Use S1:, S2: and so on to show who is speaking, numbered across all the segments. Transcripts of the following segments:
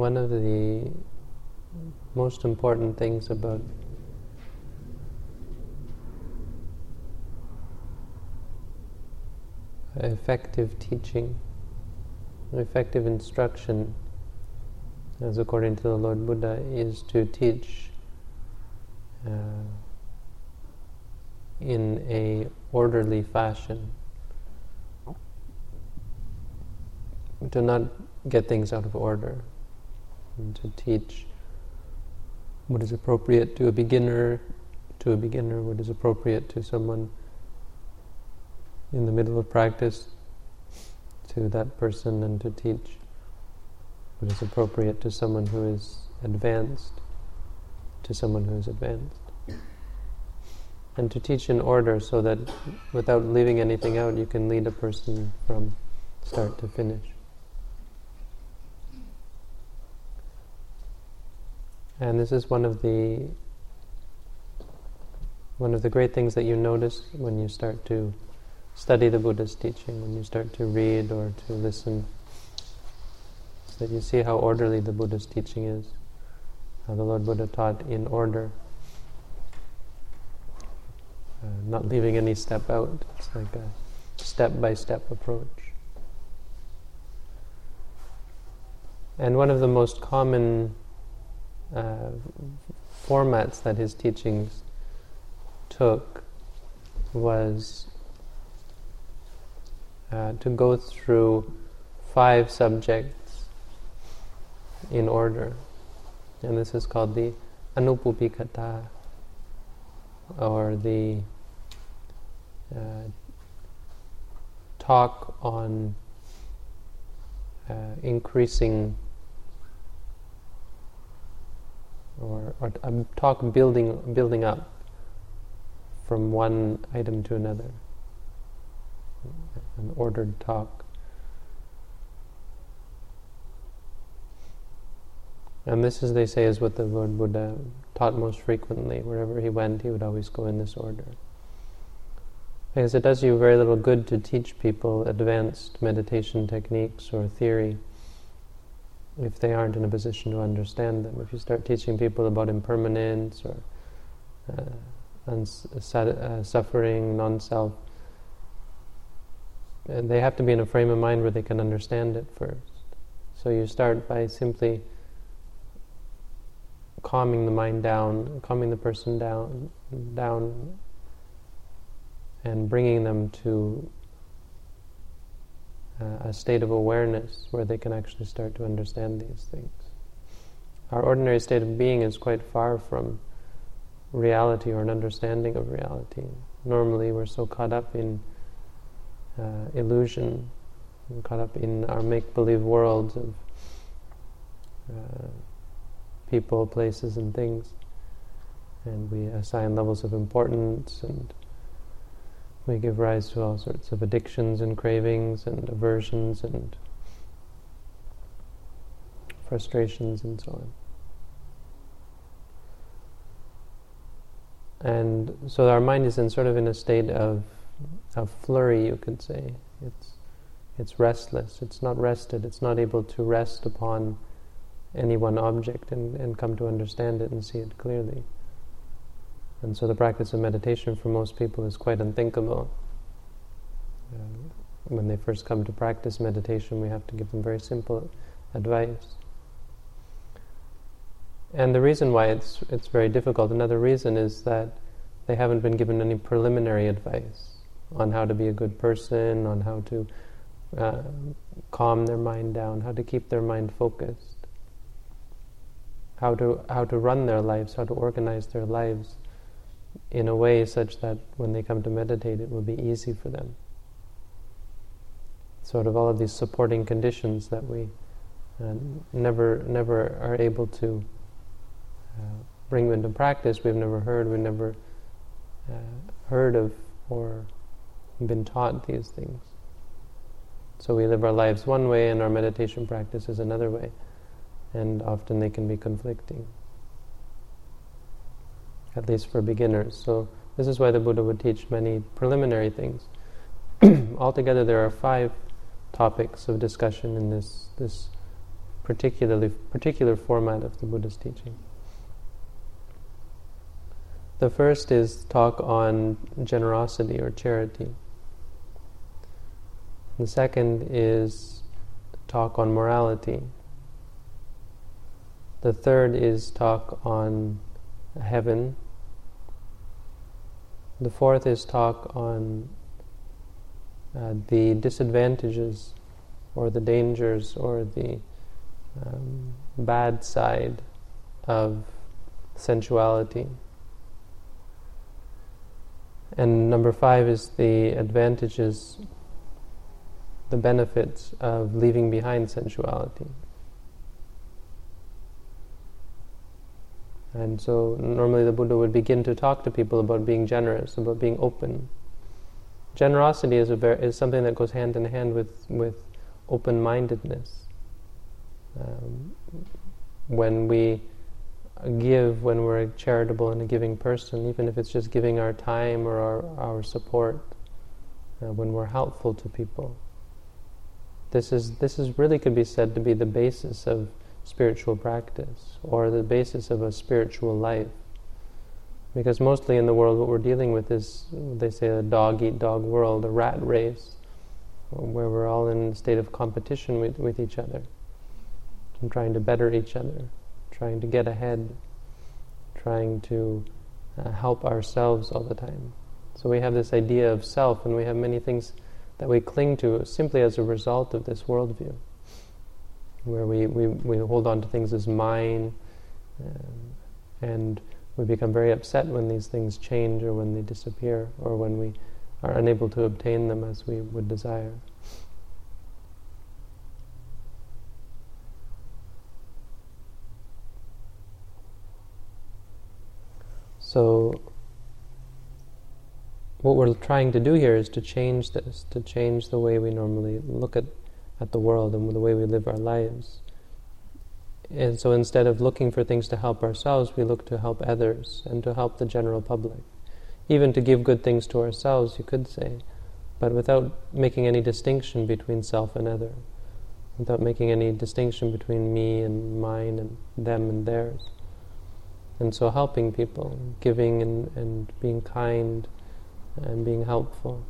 S1: one of the most important things about effective teaching, effective instruction, as according to the Lord Buddha, is to teach uh, in a orderly fashion. To not get things out of order, and to teach what is appropriate to a beginner, to a beginner, what is appropriate to someone in the middle of practice to that person and to teach what is appropriate to someone who is advanced, to someone who is advanced. And to teach in order so that without leaving anything out, you can lead a person from start to finish. And this is one of the one of the great things that you notice when you start to study the Buddha's teaching, when you start to read or to listen, so that you see how orderly the Buddha's teaching is, how the Lord Buddha taught in order, uh, not leaving any step out. It's like a step-by-step approach. And one of the most common uh, formats that his teachings took was uh, to go through five subjects in order. And this is called the Anupubbikatha, or the uh, talk on uh, increasing or, or talk building building up from one item to another an ordered talk. And this, as they say, is what the Lord Buddha taught most frequently. Wherever he went, he would always go in this order. Because it does you very little good to teach people advanced meditation techniques or theory if they aren't in a position to understand them. If you start teaching people about impermanence or uh, uns- uh, suffering, non-self, they have to be in a frame of mind where they can understand it first. So you start by simply calming the mind down, calming the person down, down, and bringing them to uh, a state of awareness where they can actually start to understand these things. Our ordinary state of being is quite far from reality or an understanding of reality. Normally, we're so caught up in uh, illusion, caught up in our make-believe worlds of uh, people, places, and things, and we assign levels of importance, and we give rise to all sorts of addictions and cravings and aversions and frustrations and so on. And so our mind is in sort of in a state of a flurry, you could say. It's, it's restless, it's not rested, it's not able to rest upon any one object and, and come to understand it and see it clearly. And so the practice of meditation for most people is quite unthinkable. Uh, when they first come to practice meditation, we have to give them very simple advice. And the reason why it's, it's very difficult, another reason is that they haven't been given any preliminary advice on how to be a good person, on how to uh, calm their mind down, how to keep their mind focused, how to how to run their lives, how to organize their lives in a way such that when they come to meditate, it will be easy for them. Sort of all of these supporting conditions that we uh, never never are able to uh, bring into practice. We've never heard. We've never uh, heard of or been taught these things. So we live our lives one way and our meditation practice is another way. And often they can be conflicting, at least for beginners. So this is why the Buddha would teach many preliminary things. Altogether, there are five topics of discussion in this, this particularly particular format of the Buddha's teaching. The first is talk on generosity or charity. The second is talk on morality. The third is talk on heaven. The fourth is talk on uh, the disadvantages or the dangers or the um, bad side of sensuality. And number five is the advantages, the benefits of leaving behind sensuality. And so normally the Buddha would begin to talk to people about being generous, about being open. Generosity is, a ver- is something that goes hand in hand with, with open mindedness. Um, when we give, when we're charitable and a giving person, even if it's just giving our time or our, our support, uh, when we're helpful to people. This is, this is really could be said to be the basis of spiritual practice or the basis of a spiritual life. Because mostly in the world, what we're dealing with is, they say, a dog eat dog world, a rat race, where we're all in a state of competition with, with each other and trying to better each other, trying to get ahead, trying to uh, help ourselves all the time. So we have this idea of self, and we have many things that we cling to simply as a result of this worldview where we, we, we hold on to things as mine, um, and we become very upset when these things change or when they disappear or when we are unable to obtain them as we would desire. So, what we're trying to do here is to change this, to change the way we normally look at at the world and the way we live our lives. And so instead of looking for things to help ourselves, we look to help others and to help the general public. Even to give good things to ourselves, you could say, but without making any distinction between self and other, without making any distinction between me and mine and them and theirs. And so helping people, giving and, and being kind and being helpful.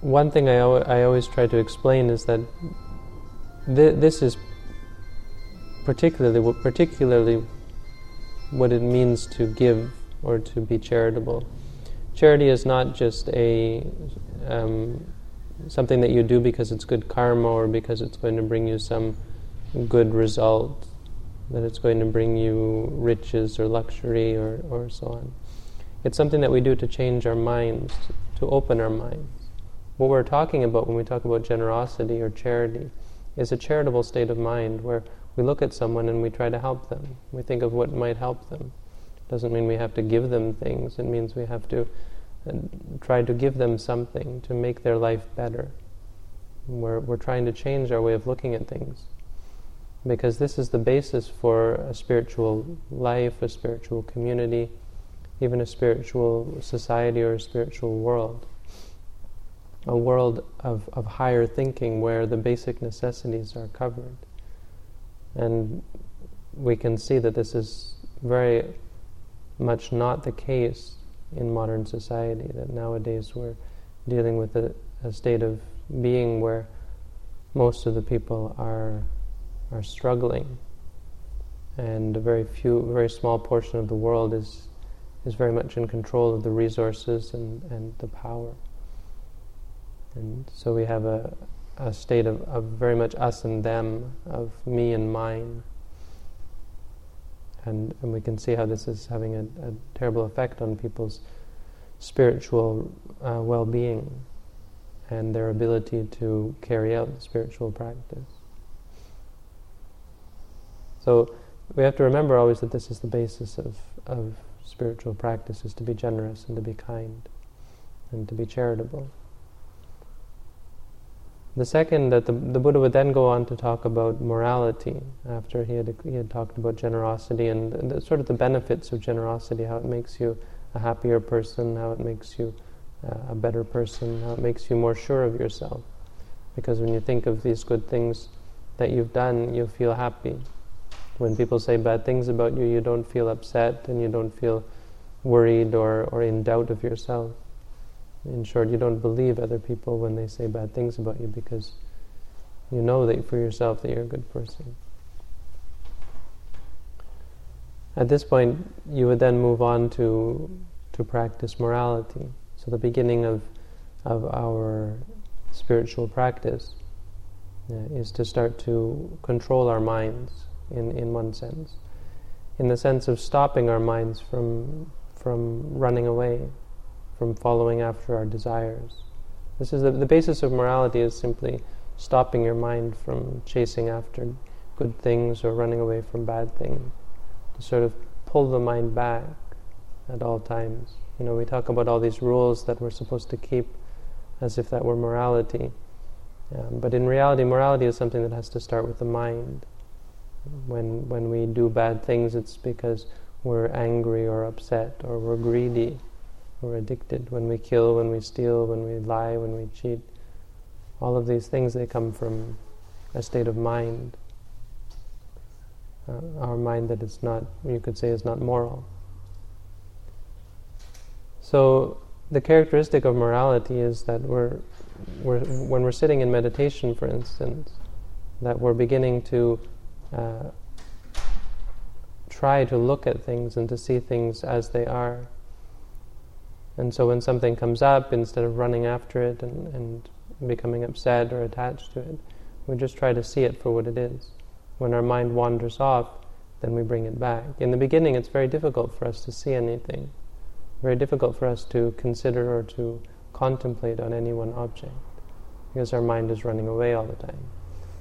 S1: One thing I, I always try to explain is that th- this is particularly particularly what it means to give or to be charitable. Charity is not just a um, something that you do because it's good karma or because it's going to bring you some good result, that it's going to bring you riches or luxury or, or so on. It's something that we do to change our minds, to open our minds. What we're talking about when we talk about generosity or charity is a charitable state of mind where we look at someone and we try to help them. We think of what might help them. It Doesn't mean we have to give them things. It means we have to uh, try to give them something to make their life better. We're, we're trying to change our way of looking at things. Because this is the basis for a spiritual life, a spiritual community, even a spiritual society or a spiritual world a world of, of higher thinking where the basic necessities are covered. And we can see that this is very much not the case in modern society, that nowadays we're dealing with a, a state of being where most of the people are, are struggling. And a very few, very small portion of the world is, is very much in control of the resources and, and the power. And so we have a, a state of, of very much us and them, of me and mine. And, and we can see how this is having a, a terrible effect on people's spiritual uh, well being and their ability to carry out spiritual practice. So we have to remember always that this is the basis of, of spiritual practice is to be generous and to be kind and to be charitable. The second, that the, the Buddha would then go on to talk about morality after he had, he had talked about generosity and the, sort of the benefits of generosity, how it makes you a happier person, how it makes you uh, a better person, how it makes you more sure of yourself. Because when you think of these good things that you've done, you feel happy. When people say bad things about you, you don't feel upset and you don't feel worried or, or in doubt of yourself. In short, you don't believe other people when they say bad things about you because you know that for yourself that you're a good person. At this point, you would then move on to to practice morality. So the beginning of of our spiritual practice uh, is to start to control our minds in, in one sense, in the sense of stopping our minds from from running away, from following after our desires. This is the, the basis of morality is simply stopping your mind from chasing after good things or running away from bad things. To sort of pull the mind back at all times. You know, we talk about all these rules that we're supposed to keep as if that were morality. Um, but in reality, morality is something that has to start with the mind. When, when we do bad things, it's because we're angry or upset or we're greedy or addicted. When we kill, when we steal, when we lie, when we cheat, all of these things, they come from a state of mind. Uh, our mind that is not, you could say, is not moral. So the characteristic of morality is that we're, we're when we're sitting in meditation, for instance, that we're beginning to uh, try to look at things and to see things as they are. And so when something comes up, instead of running after it and, and becoming upset or attached to it. We just try to see it for what it is. When our mind wanders off, then we bring it back. In the beginning, it's very difficult for us to see anything, very difficult for us to consider or to contemplate on any one object, because our mind is running away all the time.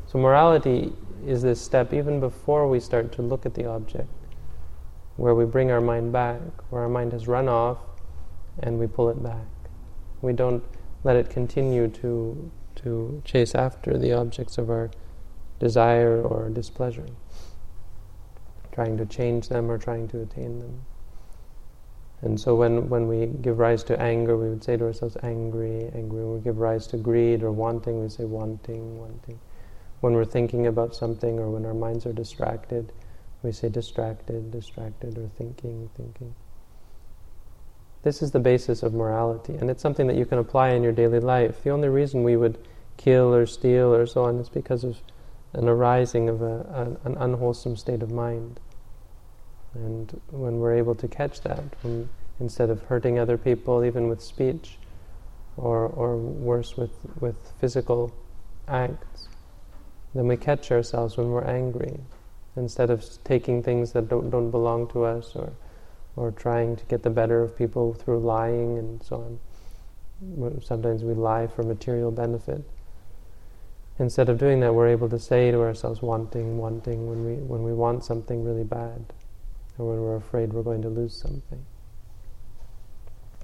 S1: So, morality is this step even before we start to look at the object, where we bring our mind back, where our mind has run off, and we pull it back. We don't let it continue to, to chase after the objects of our desire or displeasure, trying to change them or trying to attain them. And so when, when we give rise to anger, we would say to ourselves, angry, angry. When we give rise to greed or wanting, we say wanting, wanting. When we're thinking about something or when our minds are distracted, we say distracted, distracted, or thinking, thinking. This is the basis of morality, and it's something that you can apply in your daily life. The only reason we would kill or steal or so on is because of an arising of a, an unwholesome state of mind. And when we're able to catch that, when, instead of hurting other people, even with speech, or, or worse, with, with physical acts, then we catch ourselves when we're angry, instead of taking things that don't, don't belong to us or or trying to get the better of people through lying and so on. Sometimes we lie for material benefit. Instead of doing that, we're able to say to ourselves, wanting, wanting, when we, when we want something really bad, or when we're afraid we're going to lose something.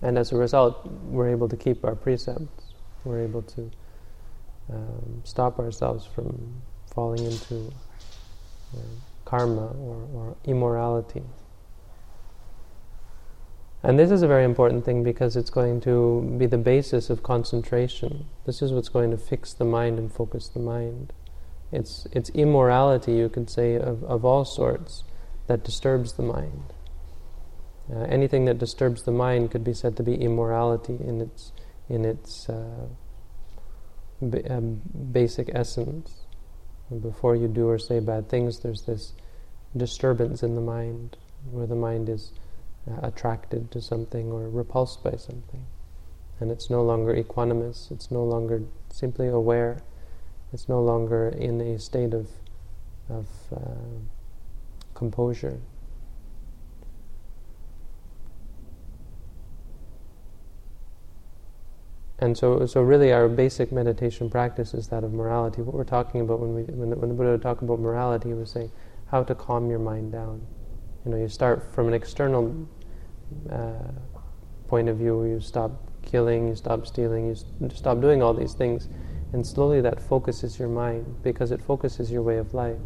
S1: And as a result, we're able to keep our precepts. We're able to um, stop ourselves from falling into uh, karma or, or immorality. And this is a very important thing because it's going to be the basis of concentration. This is what's going to fix the mind and focus the mind. It's, it's immorality, you could say, of, of all sorts that disturbs the mind. Uh, anything that disturbs the mind could be said to be immorality in its, in its uh, b- um, basic essence. Before you do or say bad things, there's this disturbance in the mind, where the mind is attracted to something or repulsed by something. And it's no longer equanimous, it's no longer simply aware, it's no longer in a state of, of uh, composure. And so, so really, our basic meditation practice is that of morality. What we're talking about when we, when the, when the Buddha talked about morality, he was saying how to calm your mind down. You know, you start from an external uh, point of view, you stop killing, you stop stealing, you st- stop doing all these things, and slowly that focuses your mind because it focuses your way of life.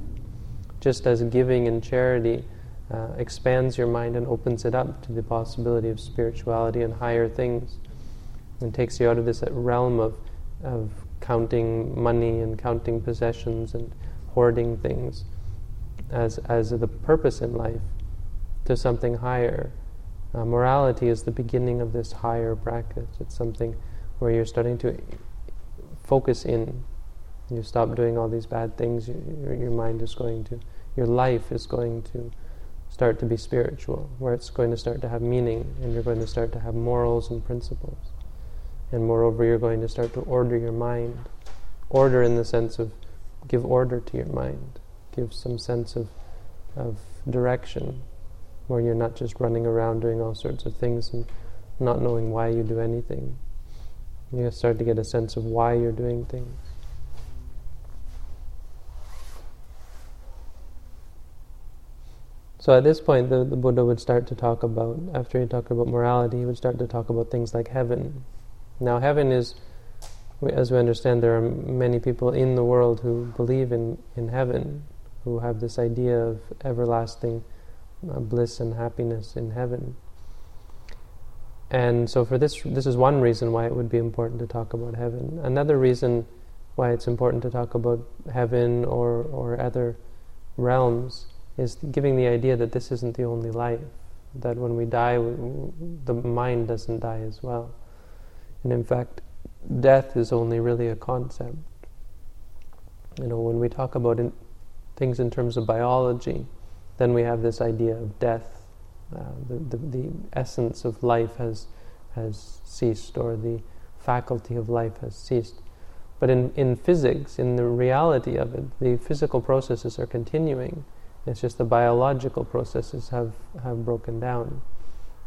S1: Just as giving and charity uh, expands your mind and opens it up to the possibility of spirituality and higher things, and takes you out of this realm of, of counting money and counting possessions and hoarding things as, as the purpose in life to something higher. Uh, morality is the beginning of this higher practice. It's something where you're starting to focus in. You stop doing all these bad things, your, your mind is going to, your life is going to start to be spiritual, where it's going to start to have meaning, and you're going to start to have morals and principles. And moreover, you're going to start to order your mind. Order in the sense of give order to your mind, give some sense of, of direction, where you're not just running around doing all sorts of things and not knowing why you do anything. You start to get a sense of why you're doing things. So at this point, the, the Buddha would start to talk about, after he talked about morality, he would start to talk about things like heaven. Now, heaven is, as we understand, there are many people in the world who believe in, in heaven, who have this idea of everlasting Uh, bliss and happiness in heaven. And so, for this, this is one reason why it would be important to talk about heaven. Another reason why it's important to talk about heaven or, or other realms is giving the idea that this isn't the only life, that when we die, the mind doesn't die as well. And in fact, death is only really a concept. You know, when we talk about in, things in terms of biology, then we have this idea of death. Uh, the, the, the essence of life has, has ceased, or the faculty of life has ceased. But in, in physics, in the reality of it, the physical processes are continuing. It's just the biological processes have, have broken down.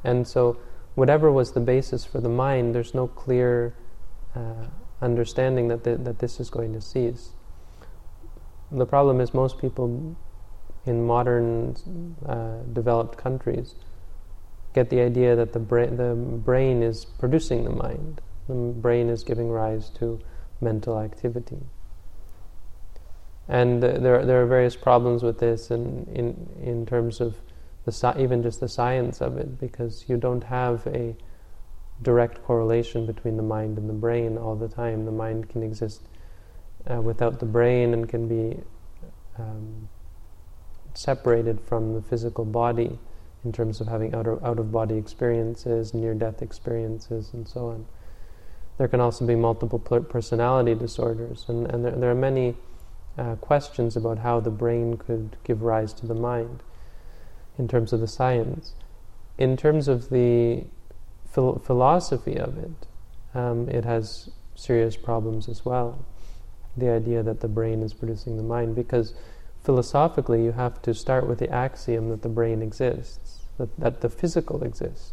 S1: And so, whatever was the basis for the mind, there's no clear uh, understanding that, the, that this is going to cease. The problem is, most people in modern uh, developed countries get the idea that the, bra- the brain is producing the mind, the brain is giving rise to mental activity. And there, there are various problems with this in, in, in terms of the, even just the science of it, because you don't have a direct correlation between the mind and the brain all the time. The mind can exist uh, without the brain and can be um, separated from the physical body in terms of having out of, out of body experiences, near death experiences, and so on. There can also be multiple personality disorders, and, and there, there are many uh, questions about how the brain could give rise to the mind in terms of the science. In terms of the phil- philosophy of it, um, it has serious problems as well. The idea that the brain is producing the mind, because philosophically you have to start with the axiom that the brain exists, that, that the physical exists.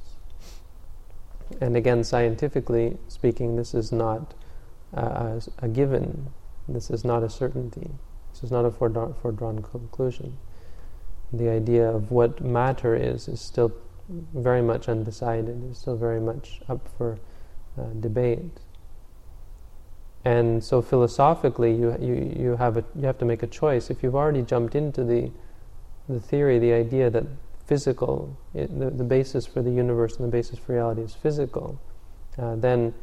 S1: And again, scientifically speaking, this is not uh, a given this is not a certainty. This is not a foredrawn, foredrawn conclusion. The idea of what matter is is still very much undecided. It's still very much up for uh, debate. And so philosophically, you, you, you, have a, you have to make a choice. If you've already jumped into the, the theory, the idea that physical, it, the, the basis for the universe and the basis for reality is physical, uh, then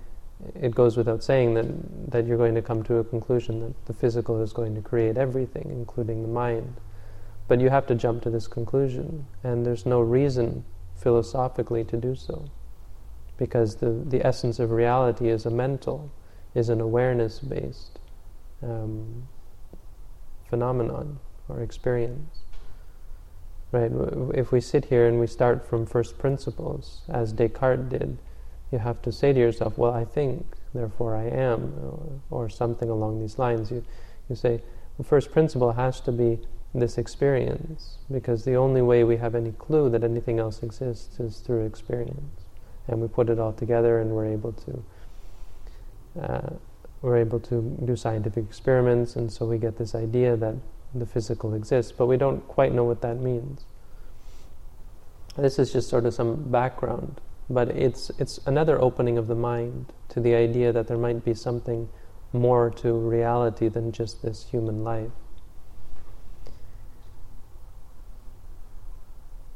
S1: it goes without saying that, that you're going to come to a conclusion that the physical is going to create everything, including the mind. But you have to jump to this conclusion, and there's no reason philosophically to do so. Because the, the essence of reality is a mental, is an awareness based um, phenomenon or experience. Right? If we sit here and we start from first principles, as Descartes did, you have to say to yourself, well, I think, therefore I am, or, or something along these lines. You, you say, the first principle has to be this experience, because the only way we have any clue that anything else exists is through experience. And we put it all together and we're able to uh, we're able to do scientific experiments, and so we get this idea that the physical exists, but we don't quite know what that means. This is just sort of some background but it's it's another opening of the mind to the idea that there might be something more to reality than just this human life.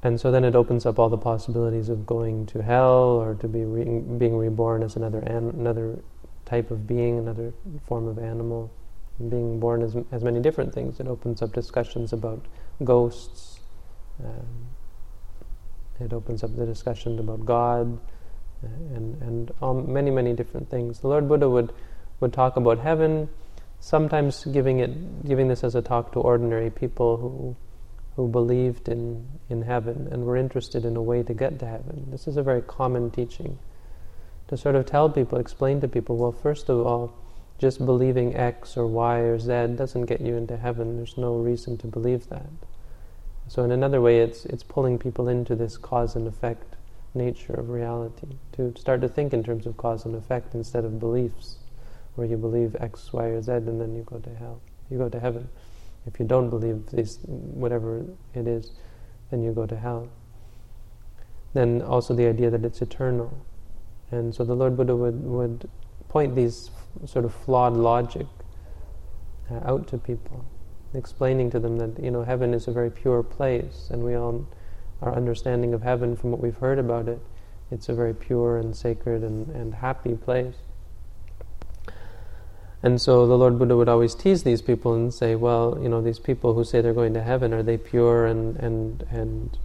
S1: and so then it opens up all the possibilities of going to hell or to be re- being reborn as another an- another type of being, another form of animal, being born as as many different things. It opens up discussions about ghosts. Um, it opens up the discussion about God, uh, and and um, many many different things. The Lord Buddha would would talk about heaven, sometimes giving it giving this as a talk to ordinary people who who believed in, in heaven and were interested in a way to get to heaven. This is a very common teaching. To sort of tell people, explain to people, well, first of all, just believing X or Y or Z doesn't get you into heaven. There's no reason to believe that. So in another way, it's, it's pulling people into this cause and effect nature of reality, to start to think in terms of cause and effect instead of beliefs, where you believe X, Y, or Z and then you go to hell. You go to heaven. If you don't believe this, whatever it is, then you go to hell. Then also the idea that it's eternal. And so the Lord Buddha would, would point these sort of flawed logic uh, out to people, explaining to them that you know heaven is a very pure place, and we all our understanding of heaven from what we've heard about it, it's a very pure and sacred and, and happy place. And so the Lord Buddha would always tease these people and say, well, you know, these people who say they're going to heaven, are they pure and, and, and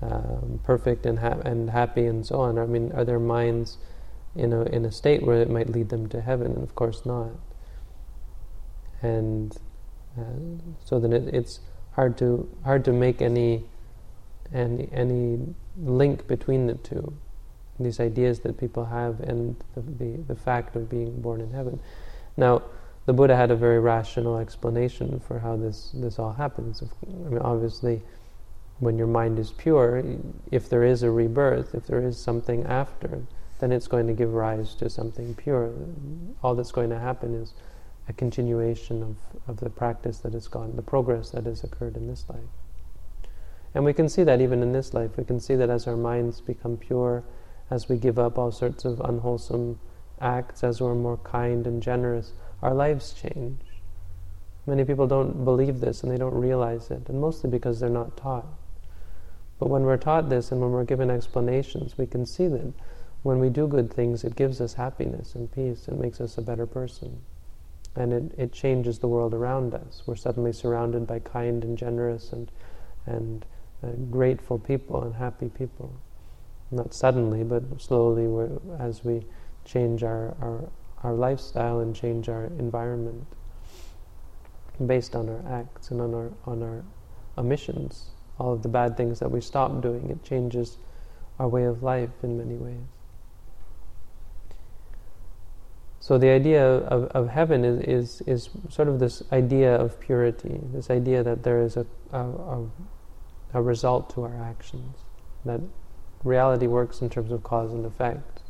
S1: um, perfect and, ha- and happy and so on? I mean, are their minds in a, in a state where it might lead them to heaven? And of course not. And uh, so then it, it's hard to, hard to make any, any, any link between the two, these ideas that people have and the, the, the fact of being born in heaven. Now, the Buddha had a very rational explanation for how this, this all happens. I mean, obviously, when your mind is pure, if there is a rebirth, if there is something after, then it's going to give rise to something pure. All that's going to happen is a continuation of, of the practice that has gone, the progress that has occurred in this life. And we can see that even in this life. We can see that as our minds become pure, as we give up all sorts of unwholesome acts, as we're more kind and generous, our lives change. Many people don't believe this and they don't realize it, and mostly because they're not taught. But when we're taught this and when we're given explanations, we can see that when we do good things, it gives us happiness and peace. It makes us a better person. And it, it changes the world around us. We're suddenly surrounded by kind and generous and, and uh, grateful people and happy people. Not suddenly, but slowly as we change our, our, our lifestyle and change our environment based on our acts and on our, on our omissions. All of the bad things that we stop doing, it changes our way of life in many ways. So the idea of, of heaven is, is, is sort of this idea of purity, this idea that there is a, a, a result to our actions, that reality works in terms of cause and effect.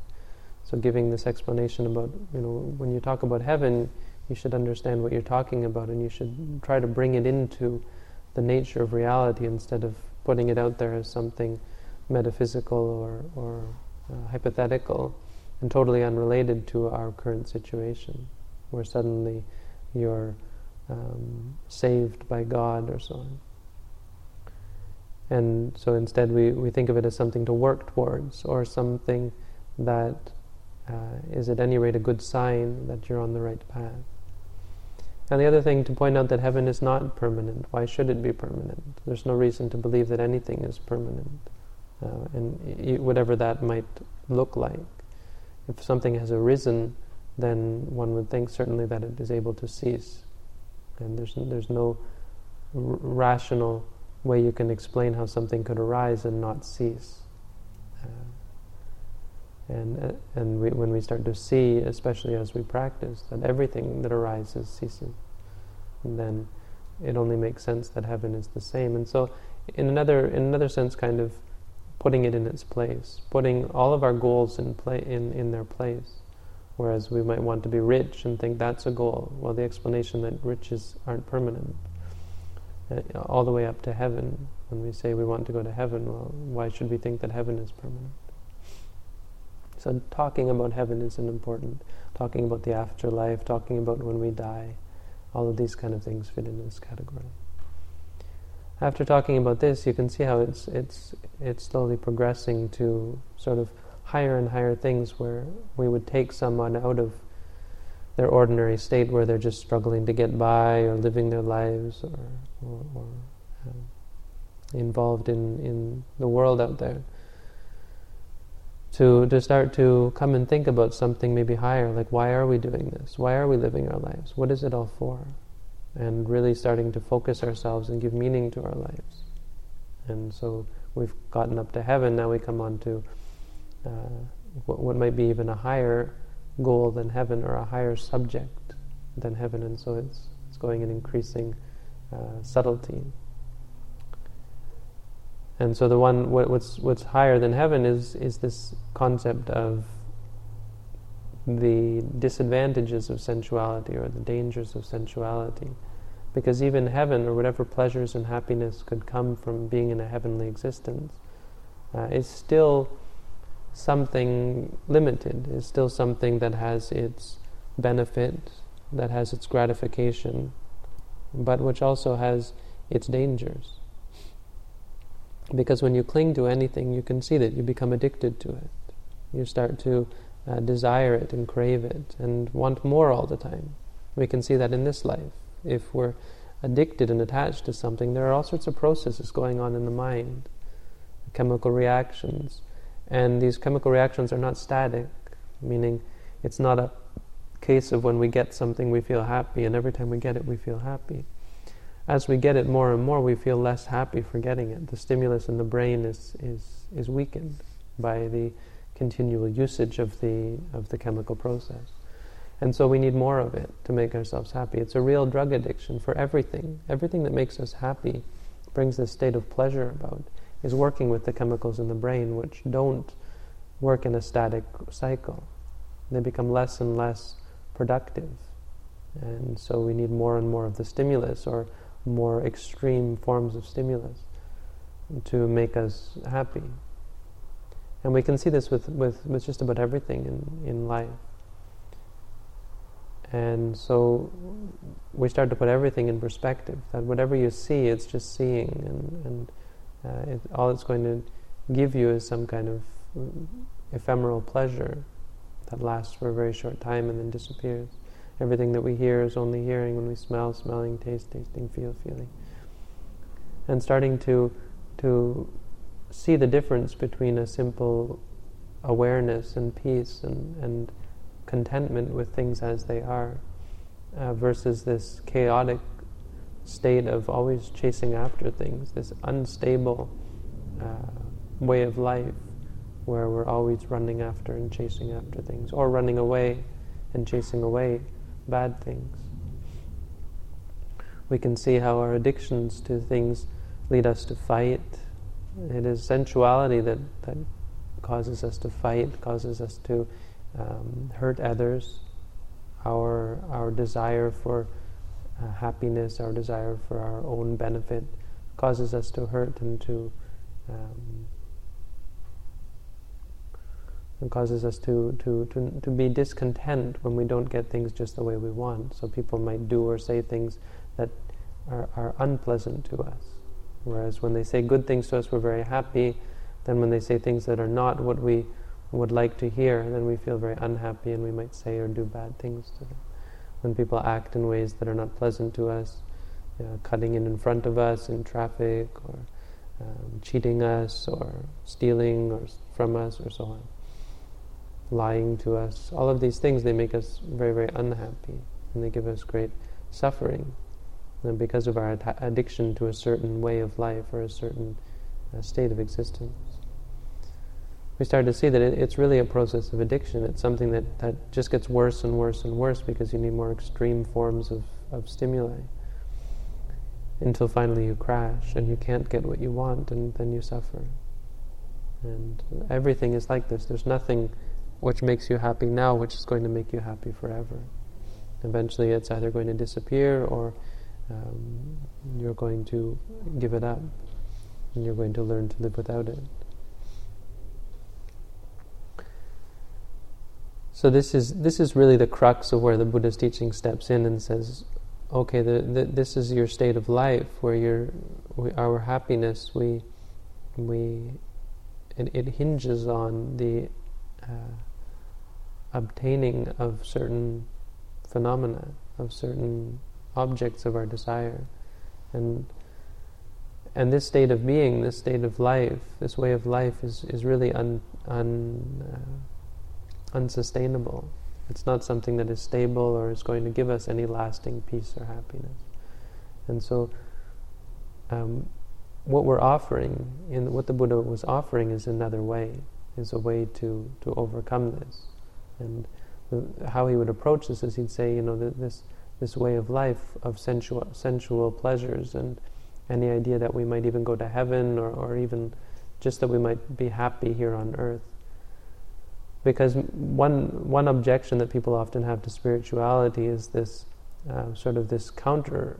S1: So giving this explanation about, you know, when you talk about heaven, you should understand what you're talking about and you should try to bring it into the nature of reality instead of putting it out there as something metaphysical or, or uh, hypothetical and totally unrelated to our current situation, where suddenly you're um, saved by God or so on. And so instead we, we think of it as something to work towards or something that uh, is at any rate a good sign that you're on the right path. And the other thing to point out that heaven is not permanent. Why should it be permanent? There's no reason to believe that anything is permanent, uh, and whatever that might look like. If something has arisen, then one would think certainly that it is able to cease, and there's there's no r- rational way you can explain how something could arise and not cease. Uh, and, uh, and we, when we start to see, especially as we practice, that everything that arises ceases, then it only makes sense that heaven is the same. And so, in another, in another sense, kind of putting it in its place, putting all of our goals in, in, in their place. Whereas we might want to be rich and think that's a goal. Well, the explanation that riches aren't permanent. Uh, all the way up to heaven, when we say we want to go to heaven, well, why should we think that heaven is permanent? So talking about heaven is an important. Talking about the afterlife, talking about when we die, all of these kind of things fit in this category. After talking about this, you can see how it's it's it's slowly progressing to sort of higher and higher things where we would take someone out of their ordinary state where they're just struggling to get by or living their lives or, or, or um, involved in, in the world out there. To, to start to come and think about something maybe higher, like why are we doing this? Why are we living our lives? What is it all for? And really starting to focus ourselves and give meaning to our lives. And so we've gotten up to heaven, now we come on to uh, what, what might be even a higher goal than heaven or a higher subject than heaven, and so it's, it's going in increasing uh, subtlety. And so the one what, what's what's higher than heaven is is this concept of the disadvantages of sensuality or the dangers of sensuality. Because even heaven or whatever pleasures and happiness could come from being in a heavenly existence uh, is still something limited, is still something that has its benefit, that has its gratification, but which also has its dangers. Because when you cling to anything, you can see that you become addicted to it. You start to uh, desire it and crave it and want more all the time. We can see that in this life. If we're addicted and attached to something, there are all sorts of processes going on in the mind, chemical reactions and these chemical reactions are not static, meaning it's not a case of when we get something we feel happy, and every time we get it we feel happy. As we get it more and more, we feel less happy for getting it. The stimulus in the brain is, is, is weakened by the continual usage of the, of the chemical process. And so we need more of it to make ourselves happy. It's a real drug addiction for everything. Everything that makes us happy brings this state of pleasure about is working with the chemicals in the brain which don't work in a static cycle. They become less and less productive. And so we need more and more of the stimulus or more extreme forms of stimulus to make us happy. And we can see this with, with, with just about everything in, in life. And so we start to put everything in perspective, that whatever you see, it's just seeing and, and uh, it, all it's going to give you is some kind of ephemeral pleasure that lasts for a very short time and then disappears. Everything that we hear is only hearing when we smell, smelling, taste, tasting, feel, feeling. And starting to to see the difference between a simple awareness and peace and, and contentment with things as they are uh, versus this chaotic state of always chasing after things, this unstable uh, way of life where we're always running after and chasing after things, or running away and chasing away bad things. We can see how our addictions to things lead us to fight. It is sensuality that, that causes us to fight, causes us to um, hurt others. Our, our desire for uh, happiness, our desire for our own benefit, causes us to hurt and to um, and causes us to, to, to, to be discontent when we don't get things just the way we want. So people might do or say things that are, are unpleasant to us. Whereas when they say good things to us, we're very happy. Then when they say things that are not what we would like to hear, then we feel very unhappy and we might say or do bad things to them when people act in ways that are not pleasant to us, you know, cutting in in front of us in traffic, or um, cheating us, or stealing or from us, or so on, lying to us. All of these things they make us very, very unhappy, and they give us great suffering, and because of our ad- addiction to a certain way of life or a certain uh, state of existence we start to see that it, it's really a process of addiction. It's something that, that just gets worse and worse and worse because you need more extreme forms of, of stimuli until finally you crash and you can't get what you want and then you suffer. And everything is like this. There's nothing which makes you happy now which is going to make you happy forever. Eventually it's either going to disappear or um, you're going to give it up and you're going to learn to live without it. So this is this is really the crux of where the Buddha's teaching steps in and says, okay, the, the, this is your state of life where you're our happiness, we, we, it, it hinges on the uh, obtaining of certain phenomena, of certain objects of our desire, and and this state of being, this state of life, this way of life is is really un, un uh, unsustainable. It's not something that is stable or is going to give us any lasting peace or happiness. And so, um, what we're offering, in what the Buddha was offering, is another way, is a way to, to overcome this. And the, how he would approach this is he'd say, you know, this this way of life of sensual sensual pleasures and any idea that we might even go to heaven or, or even just that we might be happy here on earth. Because one one objection that people often have to spirituality is this uh, sort of this counter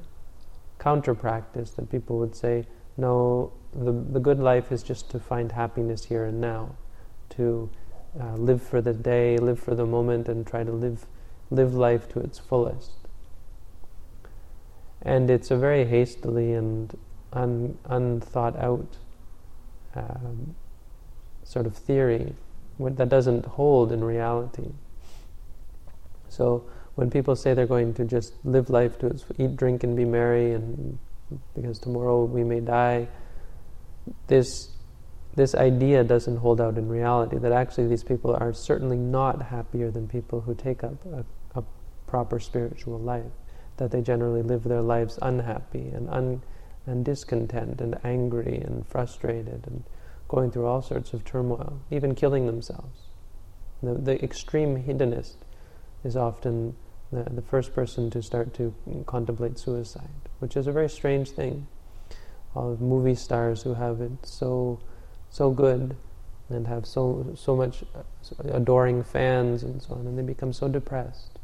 S1: counter practice that people would say, no, the, the good life is just to find happiness here and now, to uh, live for the day, live for the moment, and try to live, live life to its fullest. And it's a very hastily and un, unthought out um, sort of theory that doesn't hold in reality. So when people say they're going to just live life to eat, drink, and be merry, and because tomorrow we may die, this this idea doesn't hold out in reality. That actually these people are certainly not happier than people who take up a, a proper spiritual life. That they generally live their lives unhappy and un, and discontent and angry and frustrated and going through all sorts of turmoil, even killing themselves. The, the extreme hedonist is often the, the first person to start to contemplate suicide, which is a very strange thing. All of movie stars who have it so so good and have so so much adoring fans and so on, and they become so depressed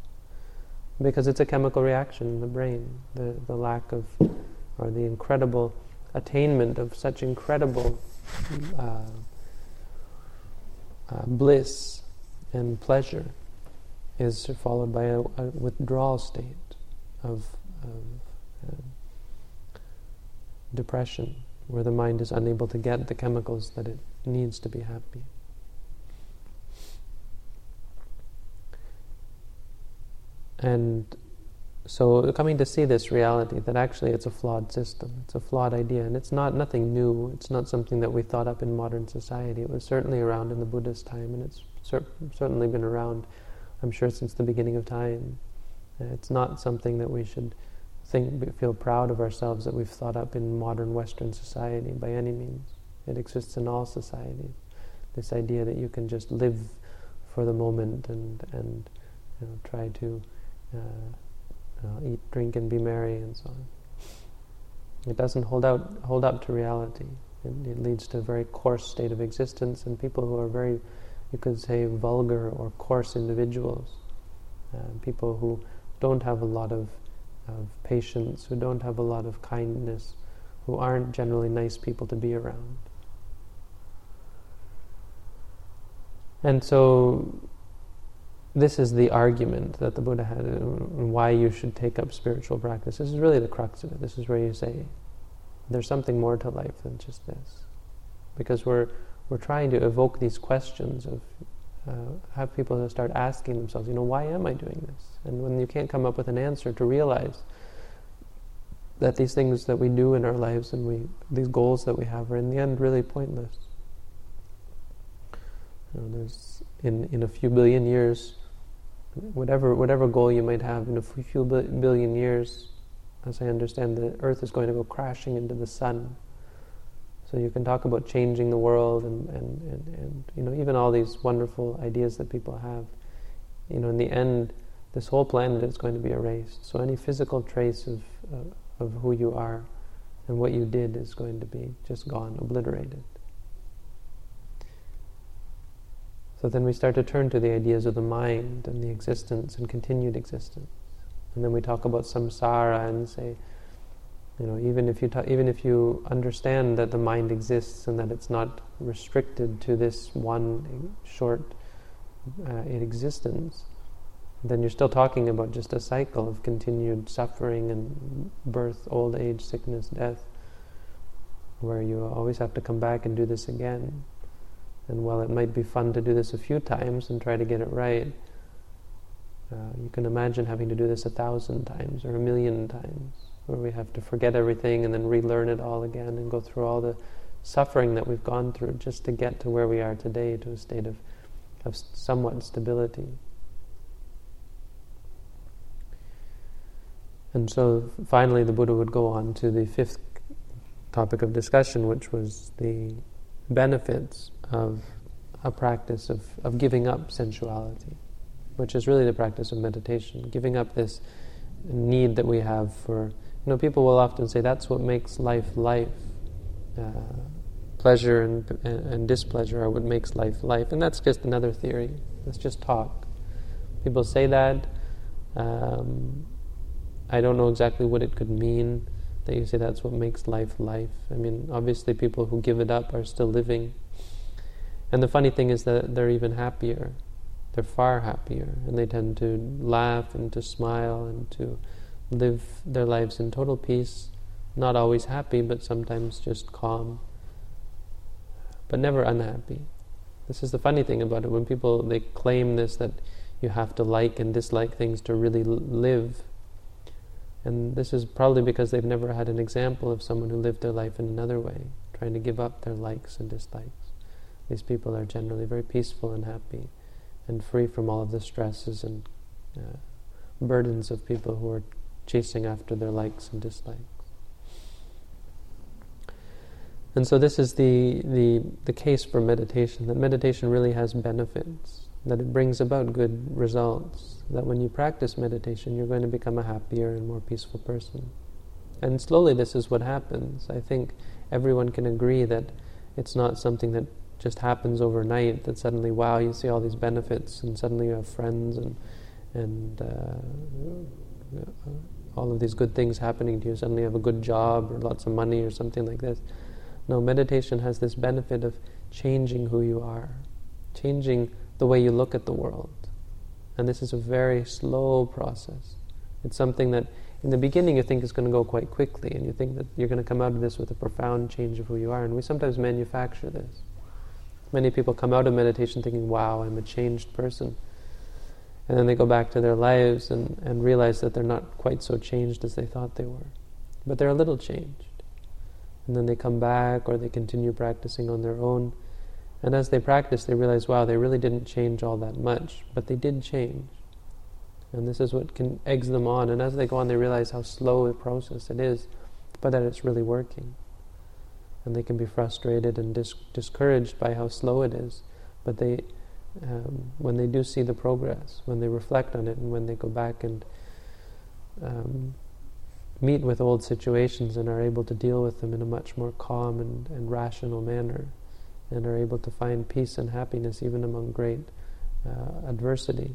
S1: because it's a chemical reaction in the brain. The the lack of or the incredible attainment of such incredible uh, uh, bliss and pleasure is followed by a, a withdrawal state of, of uh, depression, where the mind is unable to get the chemicals that it needs to be happy. And so coming to see this reality that actually it's a flawed system, it's a flawed idea, and it's not nothing new. It's not something that we thought up in modern society. It was certainly around in the Buddhist time, and it's cer- certainly been around I'm sure since the beginning of time. Uh, it's not something that we should think, feel proud of ourselves that we've thought up in modern Western society by any means. It exists in all societies. This idea that you can just live for the moment and and you know, try to eat, drink, and be merry, and so on. It doesn't hold out hold up to reality. It, it leads to a very coarse state of existence, and people who are very you could say vulgar or coarse individuals, uh, people who don't have a lot of, of patience, who don't have a lot of kindness, who aren't generally nice people to be around. And so, this is the argument that the Buddha had and why you should take up spiritual practice. This is really the crux of it. This is where you say, there's something more to life than just this. Because we're we're trying to evoke these questions of uh, have people start asking themselves, you know, why am I doing this? And when you can't come up with an answer, to realize that these things that we do in our lives and we these goals that we have are in the end really pointless. You know, there's in in a few billion years, whatever whatever goal you might have in a few billion years, as I understand, the Earth is going to go crashing into the sun so you can talk about changing the world and, and, and, and, you know even all these wonderful ideas that people have. You know, in the end, this whole planet is going to be erased. So any physical trace of uh, of who you are and what you did is going to be just gone, obliterated. So then we start to turn to the ideas of the mind and the existence and continued existence. And then we talk about samsara and say, you know, even if you ta- even if you understand that the mind exists and that it's not restricted to this one short uh, existence, then you're still talking about just a cycle of continued suffering and birth, old age, sickness, death. where you always have to come back and do this again. And while it might be fun to do this a few times and try to get it right, uh, you can imagine having to do this a thousand times or a million times, where we have to forget everything and then relearn it all again and go through all the suffering that we've gone through just to get to where we are today, to a state of, of somewhat stability. And so finally, the Buddha would go on to the fifth topic of discussion, which was the benefits of a practice of, of giving up sensuality, which is really the practice of meditation, giving up this need that we have for, you know, people will often say that's what makes life life. Uh, pleasure and, and, and, displeasure are what makes life life. And that's just another theory. That's just talk. People say that. Um, I don't know exactly what it could mean that you say that's what makes life life. I mean, obviously, people who give it up are still living. And the funny thing is that they're even happier. They're far happier. And they tend to laugh and to smile and to live their lives in total peace. Not always happy, but sometimes just calm. But never unhappy. This is the funny thing about it. When people they claim this that you have to like and dislike things to really live, and this is probably because they've never had an example of someone who lived their life in another way, trying to give up their likes and dislikes. These people are generally very peaceful and happy and free from all of the stresses and uh, burdens of people who are chasing after their likes and dislikes. And so this is the, the, the case for meditation, that meditation really has benefits, that it brings about good results, that when you practice meditation, you're going to become a happier and more peaceful person. And slowly, this is what happens. I think everyone can agree that it's not something that just happens overnight. That suddenly, wow, you see all these benefits, and suddenly you have friends and and uh, all of these good things happening to you. Suddenly, you have a good job or lots of money or something like this. No, meditation has this benefit of changing who you are, changing the way you look at the world and this is a very slow process. It's something that in the beginning you think is going to go quite quickly, and you think that you're going to come out of this with a profound change of who you are. And we sometimes manufacture this. Many people come out of meditation thinking, wow, I'm a changed person. And then they go back to their lives and, and realize that they're not quite so changed as they thought they were. But they're a little changed. And then they come back or they continue practicing on their own and as they practice, they realize, wow, they really didn't change all that much, but they did change. And this is what can eggs them on. And as they go on, they realize how slow a process it is, but that it's really working. And they can be frustrated and dis- discouraged by how slow it is. But they, um, when they do see the progress, when they reflect on it, and when they go back and um, meet with old situations and are able to deal with them in a much more calm and, and rational manner, and are able to find peace and happiness even among great uh, adversity,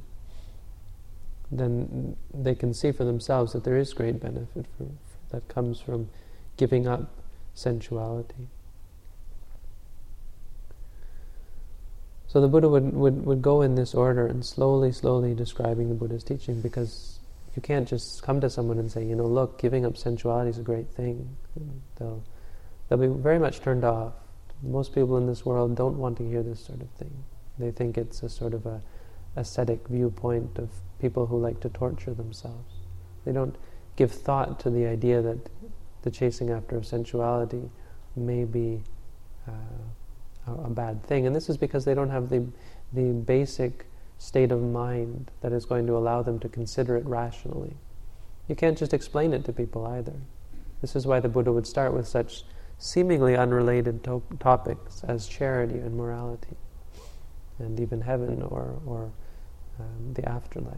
S1: then they can see for themselves that there is great benefit for, that comes from giving up sensuality. So the Buddha would, would, would go in this order and slowly, slowly describing the Buddha's teaching because you can't just come to someone and say, you know, look, giving up sensuality is a great thing. They'll, they'll be very much turned off most people in this world don't want to hear this sort of thing. They think it's a sort of a ascetic viewpoint of people who like to torture themselves. They don't give thought to the idea that the chasing after of sensuality may be uh, a, bad thing. And this is because they don't have the, the basic state of mind that is going to allow them to consider it rationally. You can't just explain it to people either. This is why the Buddha would start with such seemingly unrelated to- topics as charity and morality, and even heaven or, or um, the afterlife.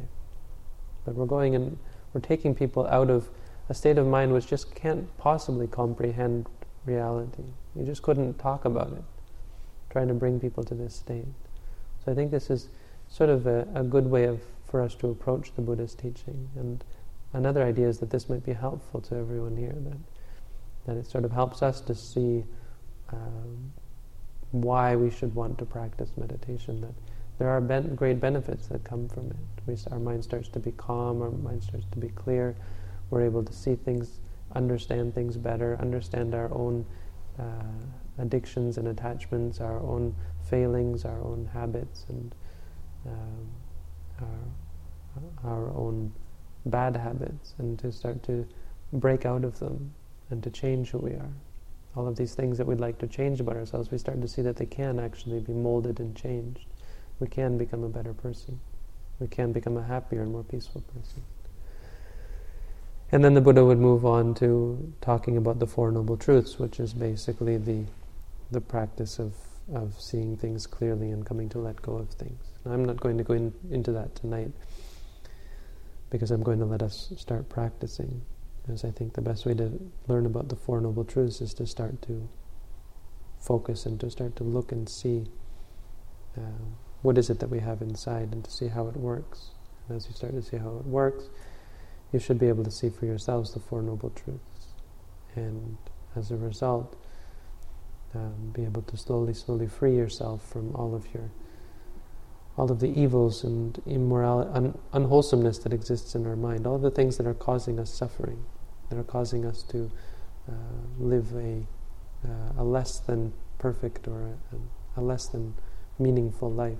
S1: But we're going and we're taking people out of a state of mind which just can't possibly comprehend reality. You just couldn't talk about it, trying to bring people to this state. So I think this is sort of a, a good way of for us to approach the Buddha's teaching. And another idea is that this might be helpful to everyone here. That that it sort of helps us to see um, why we should want to practice meditation. That there are ben- great benefits that come from it. We, our mind starts to be calm, our mind starts to be clear. We're able to see things, understand things better, understand our own uh, addictions and attachments, our own failings, our own habits, and um, our, our own bad habits, and to start to break out of them and to change who we are. All of these things that we'd like to change about ourselves, we start to see that they can actually be molded and changed. We can become a better person. We can become a happier and more peaceful person. And then the Buddha would move on to talking about the Four Noble Truths, which is basically the, the practice of, of seeing things clearly and coming to let go of things. Now, I'm not going to go in, into that tonight because I'm going to let us start practicing. Because I think the best way to learn about the Four Noble Truths is to start to focus and to start to look and see uh, what is it that we have inside and to see how it works. And as you start to see how it works, you should be able to see for yourselves the Four Noble Truths. And as a result, um, be able to slowly, slowly free yourself from all of your, all of the evils and immorality, un- unwholesomeness that exists in our mind, all the things that are causing us suffering, that are causing us to uh, live a, uh, a less than perfect or a, a less than meaningful life.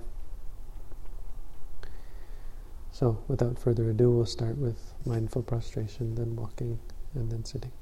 S1: So, without further ado, we'll start with mindful prostration, then walking, and then sitting.